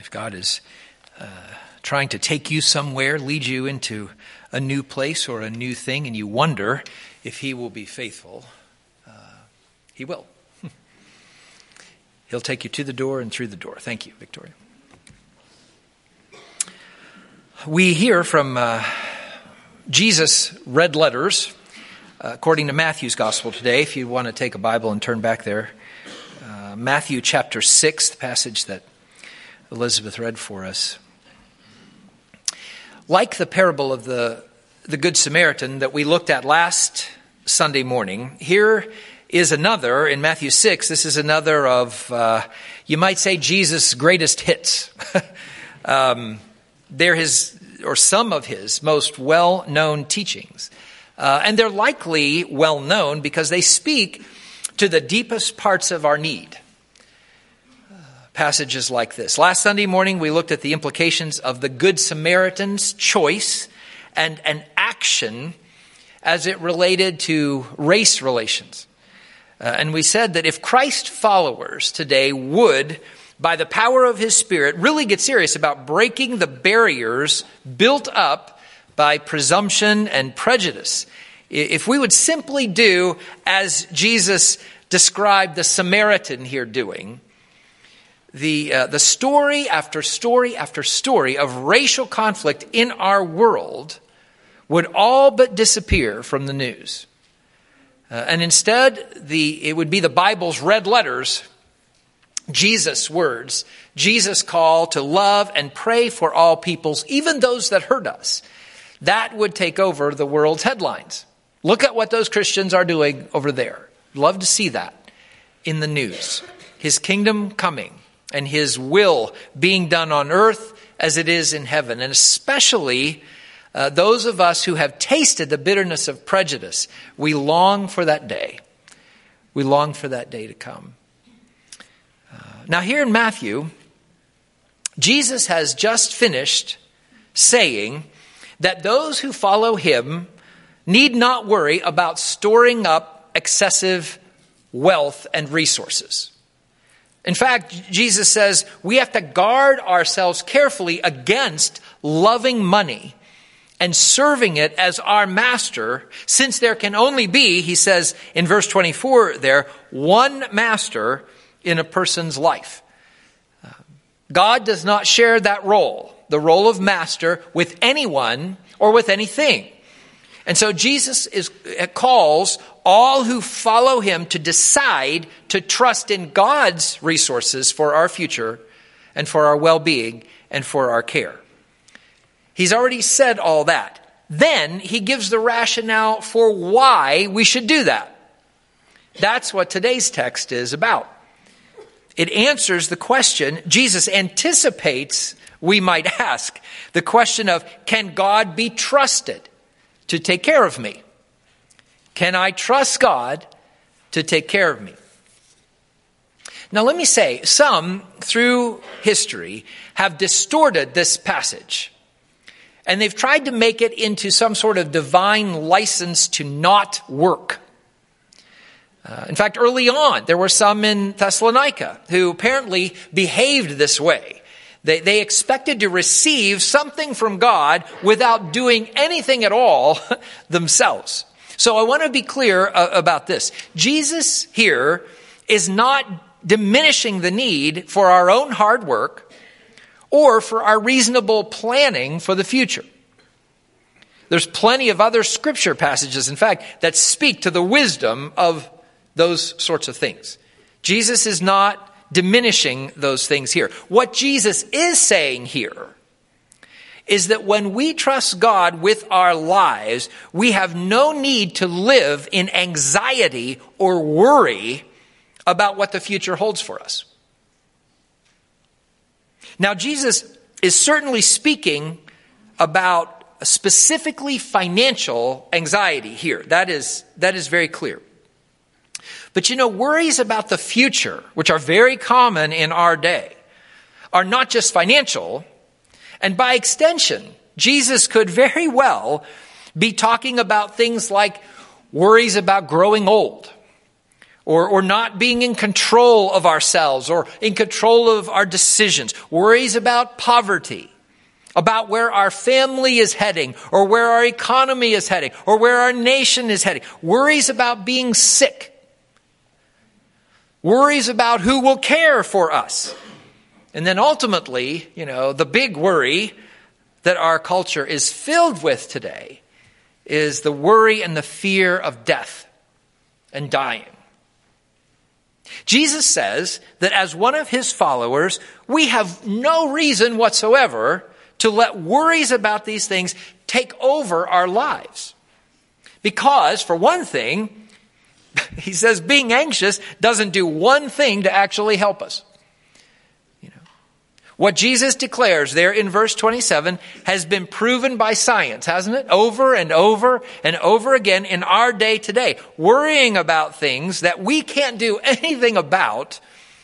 If God is uh, trying to take you somewhere, lead you into a new place or a new thing, and you wonder if He will be faithful, uh, He will. He'll take you to the door and through the door. Thank you, Victoria. We hear from uh, Jesus' red letters, uh, according to Matthew's gospel today. If you want to take a Bible and turn back there, uh, Matthew chapter 6, the passage that Elizabeth read for us. Like the parable of the, the Good Samaritan that we looked at last Sunday morning, here is another in Matthew 6. This is another of, uh, you might say, Jesus' greatest hits. um, they're his, or some of his most well known teachings. Uh, and they're likely well known because they speak to the deepest parts of our need. Passages like this. Last Sunday morning, we looked at the implications of the Good Samaritan's choice and an action as it related to race relations. Uh, and we said that if Christ followers today would by the power of his Spirit, really get serious about breaking the barriers built up by presumption and prejudice. If we would simply do as Jesus described the Samaritan here doing, the, uh, the story after story after story of racial conflict in our world would all but disappear from the news. Uh, and instead, the, it would be the Bible's red letters Jesus' words, Jesus' call to love and pray for all peoples, even those that hurt us, that would take over the world's headlines. Look at what those Christians are doing over there. Love to see that in the news. His kingdom coming and his will being done on earth as it is in heaven. And especially uh, those of us who have tasted the bitterness of prejudice, we long for that day. We long for that day to come. Now, here in Matthew, Jesus has just finished saying that those who follow him need not worry about storing up excessive wealth and resources. In fact, Jesus says we have to guard ourselves carefully against loving money and serving it as our master, since there can only be, he says in verse 24 there, one master in a person's life. God does not share that role, the role of master, with anyone or with anything. And so Jesus is, calls all who follow him to decide to trust in God's resources for our future and for our well being and for our care. He's already said all that. Then he gives the rationale for why we should do that. That's what today's text is about. It answers the question Jesus anticipates we might ask the question of can God be trusted to take care of me? Can I trust God to take care of me? Now, let me say, some through history have distorted this passage. And they've tried to make it into some sort of divine license to not work. Uh, in fact, early on, there were some in Thessalonica who apparently behaved this way. They, they expected to receive something from God without doing anything at all themselves. So I want to be clear uh, about this. Jesus here is not diminishing the need for our own hard work or for our reasonable planning for the future. There's plenty of other scripture passages, in fact, that speak to the wisdom of those sorts of things. Jesus is not diminishing those things here. What Jesus is saying here is that when we trust God with our lives, we have no need to live in anxiety or worry about what the future holds for us. Now, Jesus is certainly speaking about specifically financial anxiety here. That is, that is very clear. But you know, worries about the future, which are very common in our day, are not just financial. And by extension, Jesus could very well be talking about things like worries about growing old, or, or not being in control of ourselves or in control of our decisions, worries about poverty, about where our family is heading or where our economy is heading or where our nation is heading, worries about being sick, worries about who will care for us. And then ultimately, you know, the big worry that our culture is filled with today is the worry and the fear of death and dying. Jesus says that as one of his followers, we have no reason whatsoever to let worries about these things take over our lives. Because, for one thing, he says being anxious doesn't do one thing to actually help us. What Jesus declares there in verse 27 has been proven by science, hasn't it? Over and over and over again in our day today. Worrying about things that we can't do anything about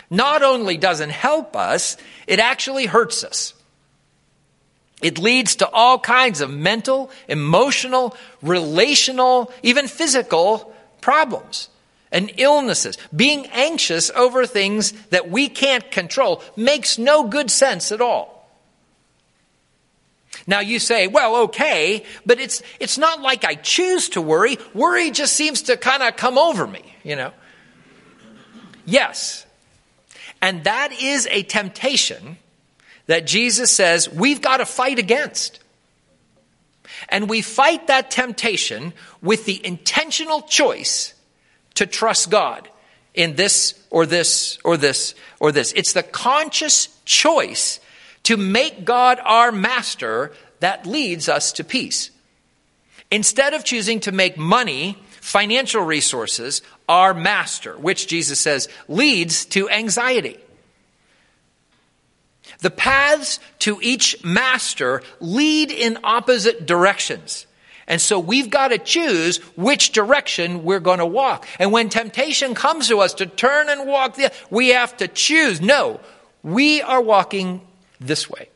not only doesn't help us, it actually hurts us. It leads to all kinds of mental, emotional, relational, even physical problems and illnesses. Being anxious over things that we can't control makes no good sense at all. Now you say, well, okay, but it's, it's not like I choose to worry. Worry just seems to kind of come over me, you know. Yes. And that is a temptation that Jesus says we've got to fight against. And we fight that temptation with the intentional choice to trust God in this or this or this or this. It's the conscious choice to make God our master that leads us to peace. Instead of choosing to make money, financial resources, our master, which Jesus says leads to anxiety. The paths to each master lead in opposite directions. And so we've got to choose which direction we're going to walk. And when temptation comes to us to turn and walk, the, we have to choose. No, we are walking this way.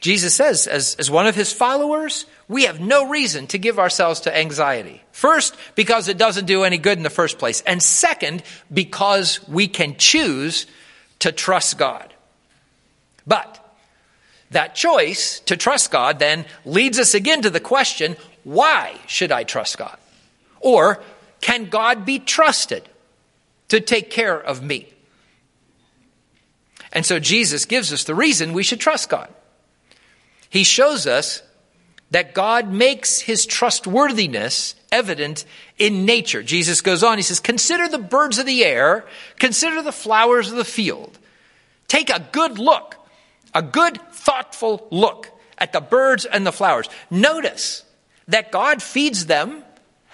Jesus says, as, as one of his followers, we have no reason to give ourselves to anxiety. First, because it doesn't do any good in the first place. And second, because we can choose to trust God. But that choice to trust God then leads us again to the question why should I trust God? Or can God be trusted to take care of me? And so Jesus gives us the reason we should trust God. He shows us that God makes his trustworthiness evident in nature. Jesus goes on, he says, Consider the birds of the air, consider the flowers of the field. Take a good look a good, thoughtful look at the birds and the flowers. Notice that God feeds them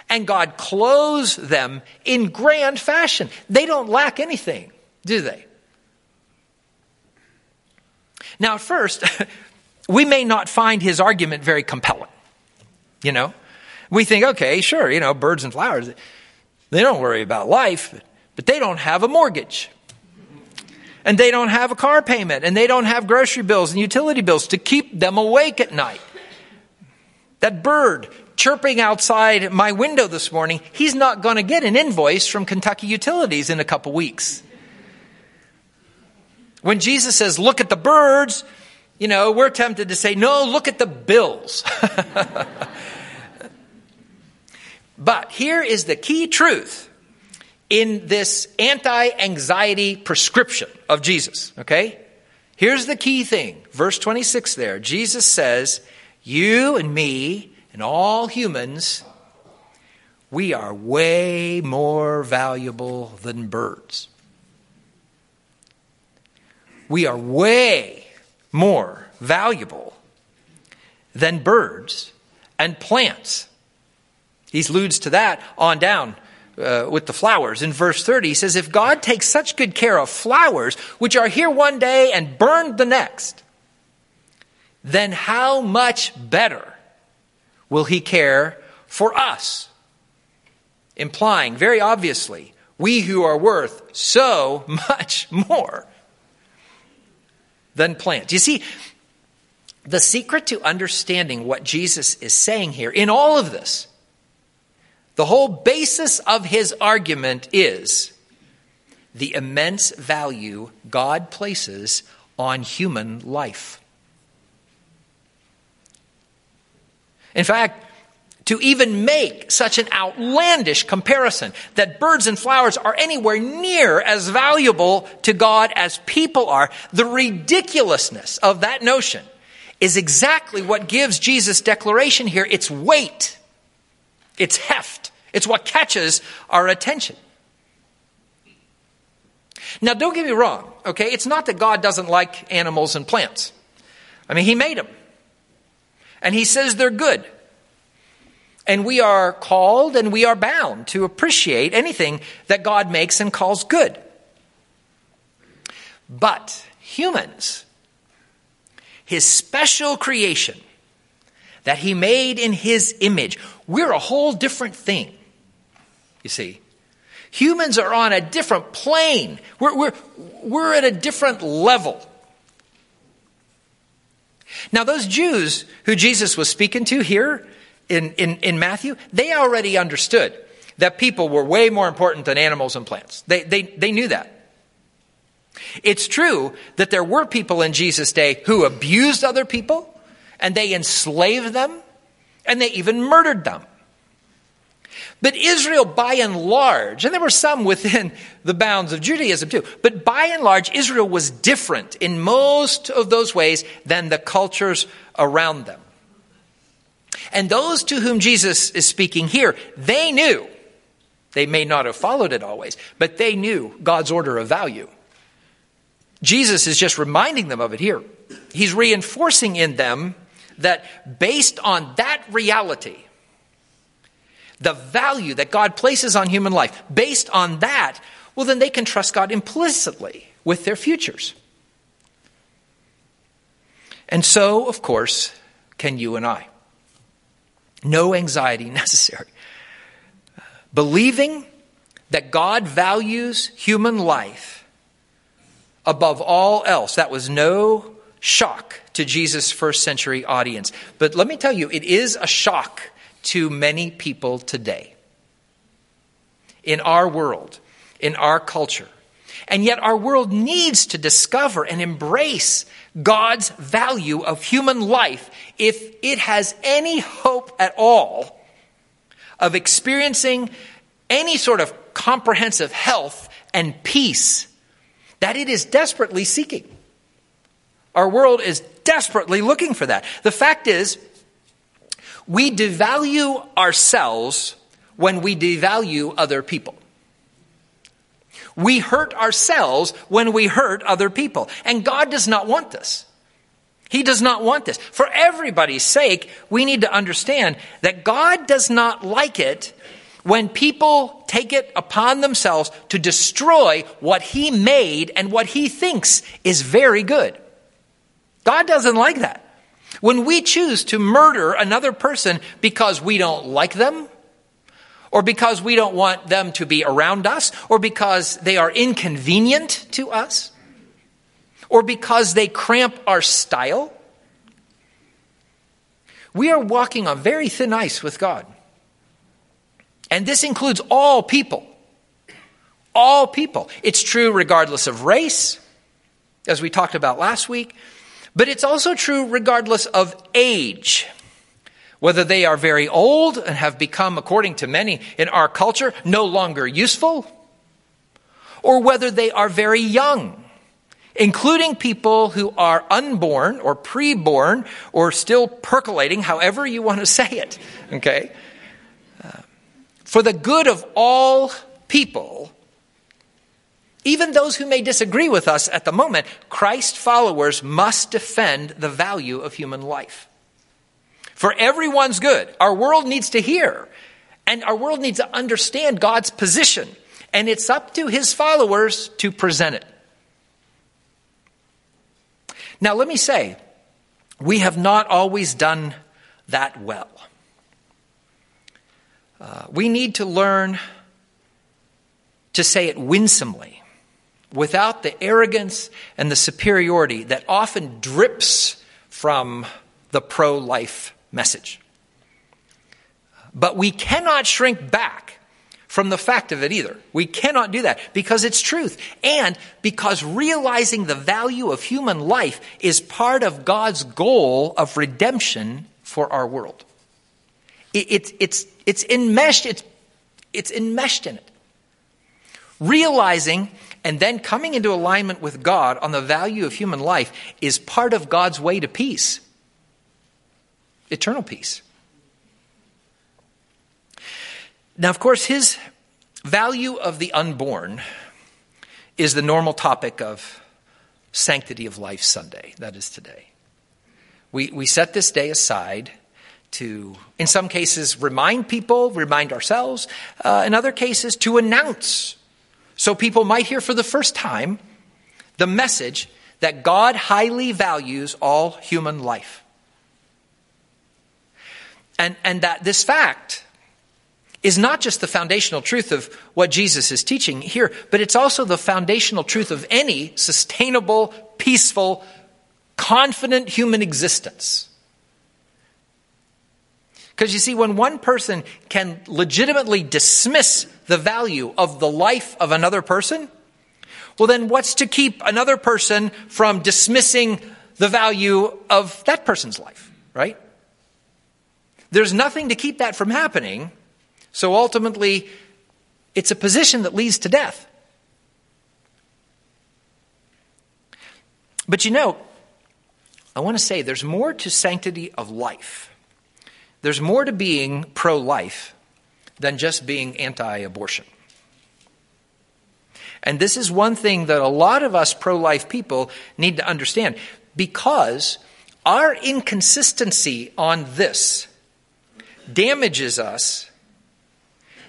and God clothes them in grand fashion. They don't lack anything, do they? Now, at first, we may not find his argument very compelling. You know, we think, okay, sure, you know, birds and flowers, they don't worry about life, but they don't have a mortgage and they don't have a car payment and they don't have grocery bills and utility bills to keep them awake at night. That bird chirping outside my window this morning, he's not going to get an invoice from Kentucky Utilities in a couple weeks. When Jesus says, look at the birds, you know, we're tempted to say, no, look at the bills. but here is the key truth in this anti anxiety prescription of Jesus. Okay? Here's the key thing. Verse 26 there. Jesus says, You and me and all humans, we are way more valuable than birds. We are way more valuable than birds and plants. He alludes to that on down uh, with the flowers. In verse 30, he says, If God takes such good care of flowers, which are here one day and burned the next, then how much better will he care for us? Implying very obviously, we who are worth so much more than plants. You see, the secret to understanding what Jesus is saying here in all of this The whole basis of his argument is the immense value God places on human life. In fact, to even make such an outlandish comparison that birds and flowers are anywhere near as valuable to God as people are, the ridiculousness of that notion is exactly what gives Jesus' declaration here its weight, its heft. It's what catches our attention. Now, don't get me wrong, okay? It's not that God doesn't like animals and plants. I mean, He made them. And He says they're good. And we are called and we are bound to appreciate anything that God makes and calls good. But humans, his special creation that he made in his image, we're a whole different thing. You see, humans are on a different plane, we're, we're, we're at a different level. Now, those Jews who Jesus was speaking to here, in, in, in Matthew, they already understood that people were way more important than animals and plants. They, they, they knew that. It's true that there were people in Jesus' day who abused other people and they enslaved them and they even murdered them. But Israel, by and large, and there were some within the bounds of Judaism too, but by and large, Israel was different in most of those ways than the cultures around them. And those to whom Jesus is speaking here, they knew. They may not have followed it always, but they knew God's order of value. Jesus is just reminding them of it here. He's reinforcing in them that based on that reality, the value that God places on human life, based on that, well, then they can trust God implicitly with their futures. And so, of course, can you and I. No anxiety necessary. Believing that God values human life above all else, that was no shock to Jesus' first century audience. But let me tell you, it is a shock to many people today. In our world, in our culture. And yet, our world needs to discover and embrace God's value of human life if it has any hope at all of experiencing any sort of comprehensive health and peace that it is desperately seeking. Our world is desperately looking for that. The fact is, we devalue ourselves when we devalue other people. We hurt ourselves when we hurt other people. And God does not want this. He does not want this. For everybody's sake, we need to understand that God does not like it when people take it upon themselves to destroy what He made and what He thinks is very good. God doesn't like that. When we choose to murder another person because we don't like them, or because we don't want them to be around us, or because they are inconvenient to us, or because they cramp our style. We are walking on very thin ice with God. And this includes all people. All people. It's true regardless of race, as we talked about last week, but it's also true regardless of age whether they are very old and have become, according to many in our culture, no longer useful, or whether they are very young, including people who are unborn or preborn or still percolating, however you want to say it. Okay? Uh, for the good of all people, even those who may disagree with us at the moment, Christ followers must defend the value of human life for everyone's good. Our world needs to hear, and our world needs to understand God's position, and it's up to his followers to present it. Now, let me say, we have not always done that well. Uh, we need to learn to say it winsomely without the arrogance and the superiority that often drips from the pro life message. But we cannot shrink back from the fact of it either. We cannot do that because it's truth. And because realizing the value of human life is part of God's goal of redemption for our world. It, it's, it's, it's enmeshed, it's, it's enmeshed in it. Realizing and then coming into alignment with God on the value of human life is part of God's way to peace, eternal peace. Now, of course, his value of the unborn is the normal topic of Sanctity of Life Sunday. That is today. We, we set this day aside to, in some cases, remind people, remind ourselves, uh, in other cases, to announce so people might hear for the first time the message that God highly values all human life. And, and that this fact is not just the foundational truth of what Jesus is teaching here, but it's also the foundational truth of any sustainable, peaceful, confident human existence. Because you see, when one person can legitimately dismiss the value of the life of another person, well, then what's to keep another person from dismissing the value of that person's life, right? There's nothing to keep that from happening. So ultimately, it's a position that leads to death. But you know, I want to say there's more to sanctity of life there's more to being pro life than just being anti abortion. And this is one thing that a lot of us pro life people need to understand because our inconsistency on this damages us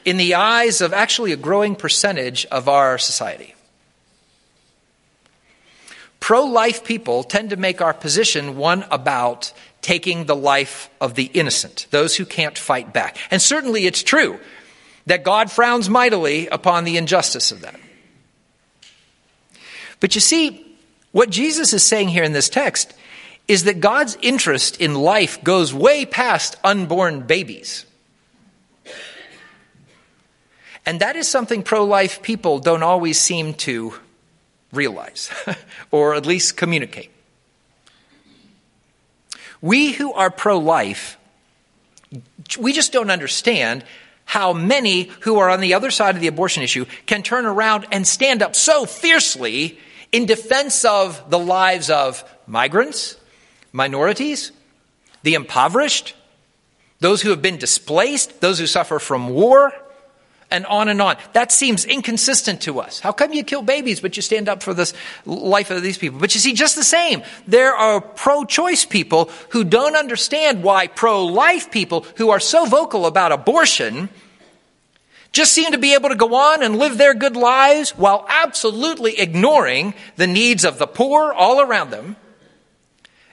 in the eyes of actually a growing percentage of our society. Pro life people tend to make our position one about taking the life of the innocent, those who can't fight back. And certainly it's true that God frowns mightily upon the injustice of that. But you see, what Jesus is saying here in this text is that God's interest in life goes way past unborn babies. And that is something pro life people don't always seem to realize, or at least communicate. We who are pro life, we just don't understand how many who are on the other side of the abortion issue can turn around and stand up so fiercely in defense of the lives of migrants, minorities, the impoverished, those who have been displaced, those who suffer from war, and on and on. That seems inconsistent to us. How come you kill babies, but you stand up for the life of these people? But you see, just the same, there are pro choice people who don't understand why pro life people who are so vocal about abortion just seem to be able to go on and live their good lives while absolutely ignoring the needs of the poor all around them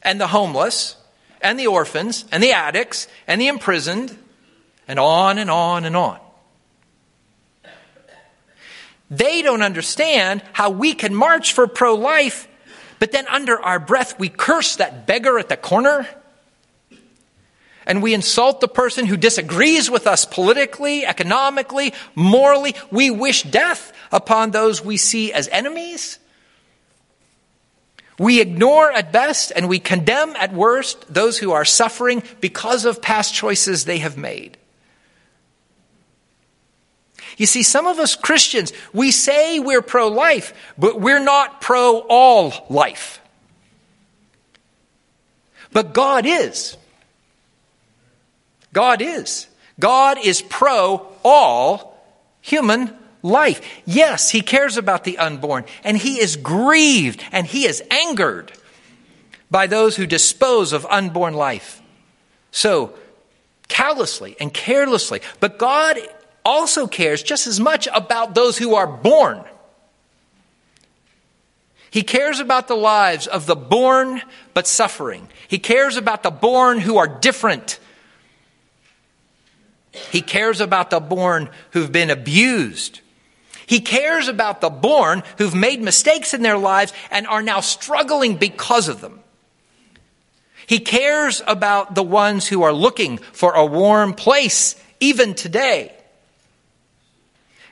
and the homeless and the orphans and the addicts and the imprisoned and on and on and on. They don't understand how we can march for pro life, but then under our breath we curse that beggar at the corner. And we insult the person who disagrees with us politically, economically, morally. We wish death upon those we see as enemies. We ignore at best and we condemn at worst those who are suffering because of past choices they have made. You see, some of us Christians, we say we're pro life, but we're not pro all life. But God is. God is. God is pro all human life. Yes, He cares about the unborn, and He is grieved and He is angered by those who dispose of unborn life. So, callously and carelessly. But God also cares just as much about those who are born. He cares about the lives of the born but suffering. He cares about the born who are different. He cares about the born who've been abused. He cares about the born who've made mistakes in their lives and are now struggling because of them. He cares about the ones who are looking for a warm place even today.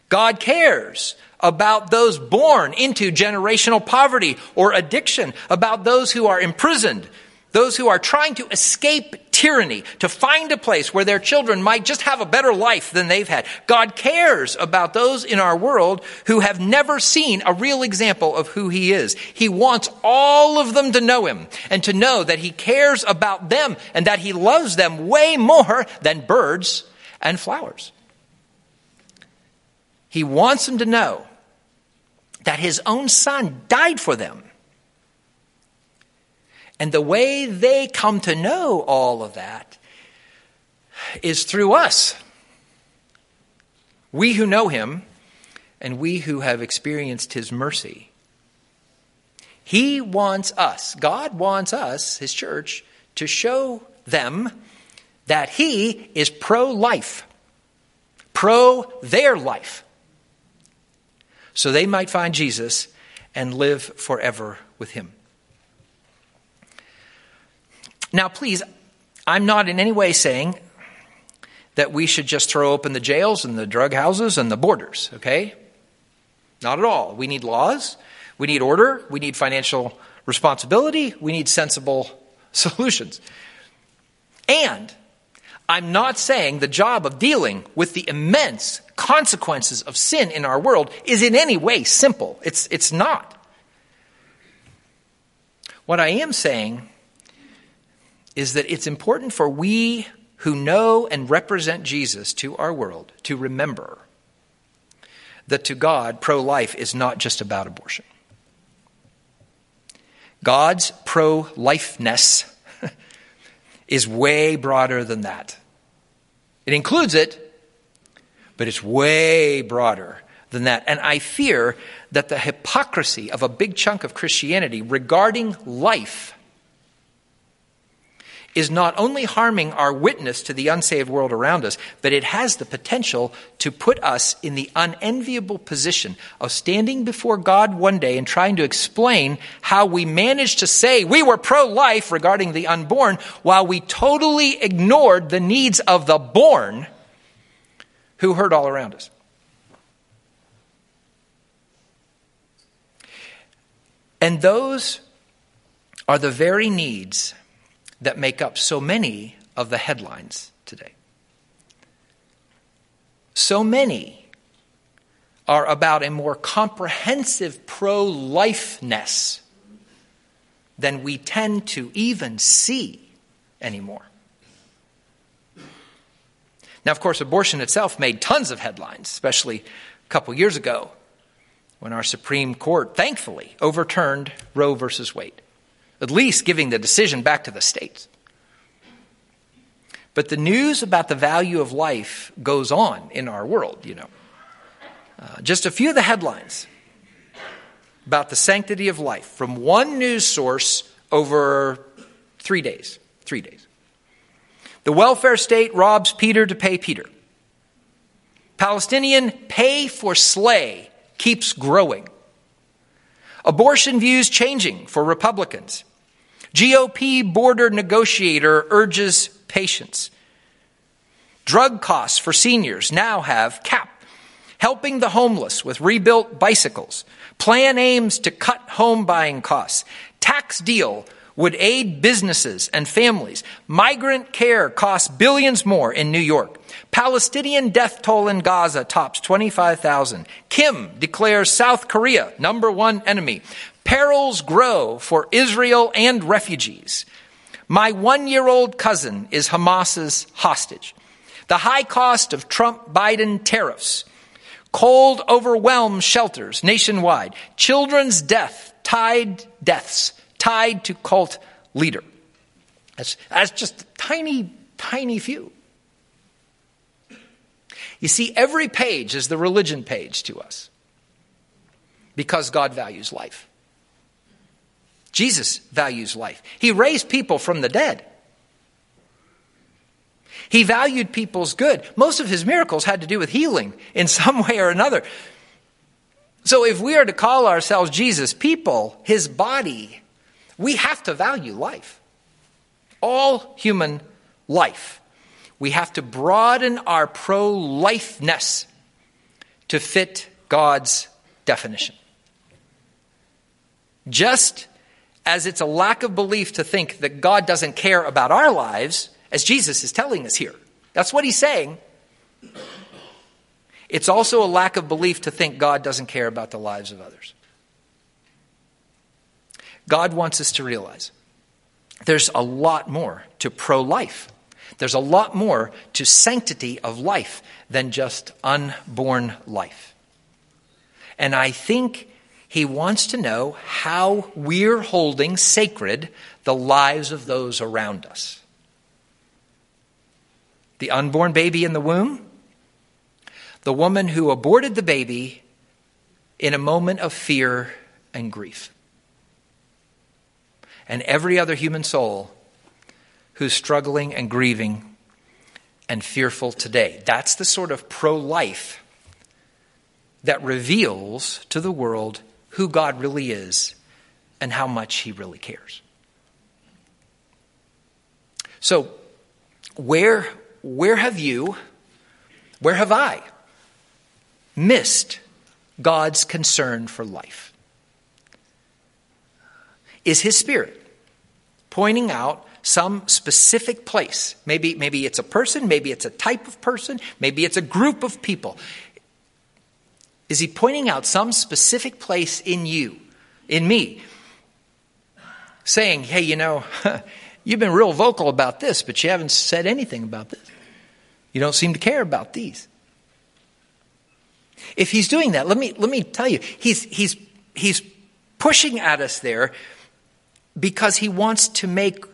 God cares about those born into generational poverty or addiction, about those who are imprisoned, those who are trying to escape tyranny, to find a place where their children might just have a better life than they've had. God cares about those in our world who have never seen a real example of who He is. He wants all of them to know Him and to know that He cares about them and that He loves them way more than birds and flowers. He wants them to know that His own Son died for them and the way they come to know all of that is through us. We who know him and we who have experienced his mercy. He wants us, God wants us, his church, to show them that he is pro life, pro their life, so they might find Jesus and live forever with him. Now, please, I'm not in any way saying that we should just throw open the jails and the drug houses and the borders, okay? Not at all. We need laws, we need order, we need financial responsibility, we need sensible solutions. And I'm not saying the job of dealing with the immense consequences of sin in our world is in any way simple. It's, it's not. What I am saying is that it's important for we who know and represent Jesus to our world to remember that to God, pro life is not just about abortion. God's pro lifeness is way broader than that. It includes it, but it's way broader than that. And I fear that the hypocrisy of a big chunk of Christianity regarding life is not only harming our witness to the unsaved world around us, but it has the potential to put us in the unenviable position of standing before God one day and trying to explain how we managed to say we were pro life regarding the unborn while we totally ignored the needs of the born who hurt all around us. And those are the very needs that make up so many of the headlines today. So many are about a more comprehensive pro lifeness than we tend to even see anymore. Now, of course, abortion itself made tons of headlines, especially a couple years ago when our Supreme Court thankfully overturned Roe versus Wade at least giving the decision back to the states. But the news about the value of life goes on in our world, you know. Uh, just a few of the headlines about the sanctity of life from one news source over three days. Three days. The welfare state robs Peter to pay Peter. Palestinian pay for slay keeps growing. Abortion views changing for Republicans. GOP border negotiator urges patience. Drug costs for seniors now have cap. Helping the homeless with rebuilt bicycles. Plan aims to cut home buying costs. Tax deal would aid businesses and families. Migrant care costs billions more in New York. Palestinian death toll in Gaza tops 25,000. Kim declares South Korea number one enemy. Perils grow for Israel and refugees. My one year old cousin is Hamas's hostage. The high cost of Trump Biden tariffs. Cold overwhelms shelters nationwide. Children's death tied deaths tied to cult leader. That's, that's just a tiny, tiny few. You see, every page is the religion page to us because God values life. Jesus values life. He raised people from the dead. He valued people's good. Most of his miracles had to do with healing in some way or another. So if we are to call ourselves Jesus people, his body, we have to value life. All human life. We have to broaden our pro lifeness to fit God's definition. Just as it's a lack of belief to think that God doesn't care about our lives, as Jesus is telling us here. That's what he's saying. It's also a lack of belief to think God doesn't care about the lives of others. God wants us to realize there's a lot more to pro life. There's a lot more to sanctity of life than just unborn life. And I think he wants to know how we're holding sacred the lives of those around us. The unborn baby in the womb, the woman who aborted the baby in a moment of fear and grief, and every other human soul who's struggling and grieving and fearful today. That's the sort of pro life that reveals to the world who God really is and how much He really cares. So, where, where have you, where have I missed God's concern for life? Is His Spirit pointing out some specific place? Maybe, maybe it's a person, maybe it's a type of person, maybe it's a group of people. Is he pointing out some specific place in you, in me, saying, hey, you know, you've been real vocal about this, but you haven't said anything about this. You don't seem to care about these. If he's doing that, let me, let me tell you, he's, he's, he's pushing at us there because he wants to make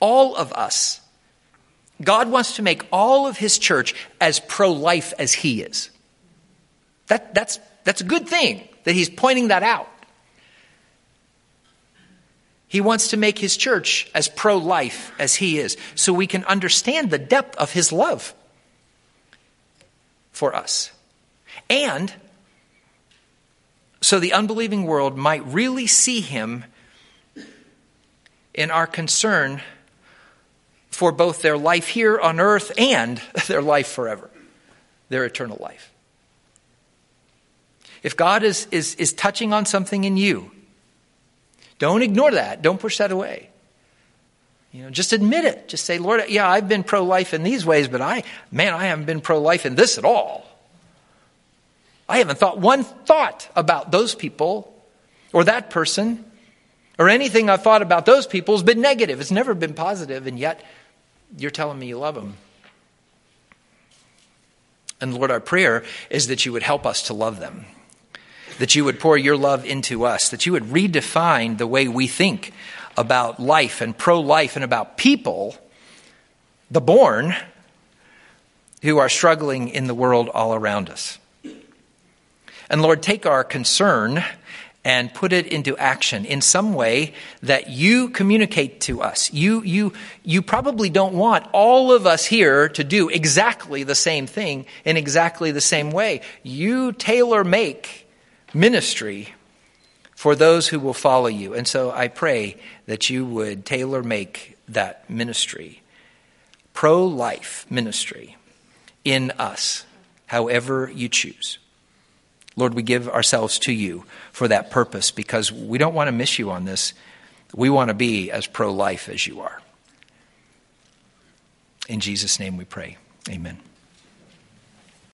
all of us, God wants to make all of his church as pro life as he is. That, that's, that's a good thing that he's pointing that out. He wants to make his church as pro life as he is, so we can understand the depth of his love for us. And so the unbelieving world might really see him in our concern for both their life here on earth and their life forever, their eternal life. If God is, is, is touching on something in you, don't ignore that. Don't push that away. You know, just admit it. Just say, Lord, yeah, I've been pro life in these ways, but I, man, I haven't been pro life in this at all. I haven't thought one thought about those people or that person or anything I've thought about those people has been negative. It's never been positive, and yet you're telling me you love them. And Lord, our prayer is that you would help us to love them that you would pour your love into us, that you would redefine the way we think about life and pro life and about people, the born, who are struggling in the world all around us. And Lord, take our concern and put it into action in some way that you communicate to us. You, you, you probably don't want all of us here to do exactly the same thing in exactly the same way. You tailor make ministry for those who will follow you. And so I pray that you would tailor make that ministry, pro life ministry, in us, however you choose. Lord, we give ourselves to you for that purpose because we don't want to miss you on this. We want to be as pro life as you are. In Jesus' name we pray. Amen.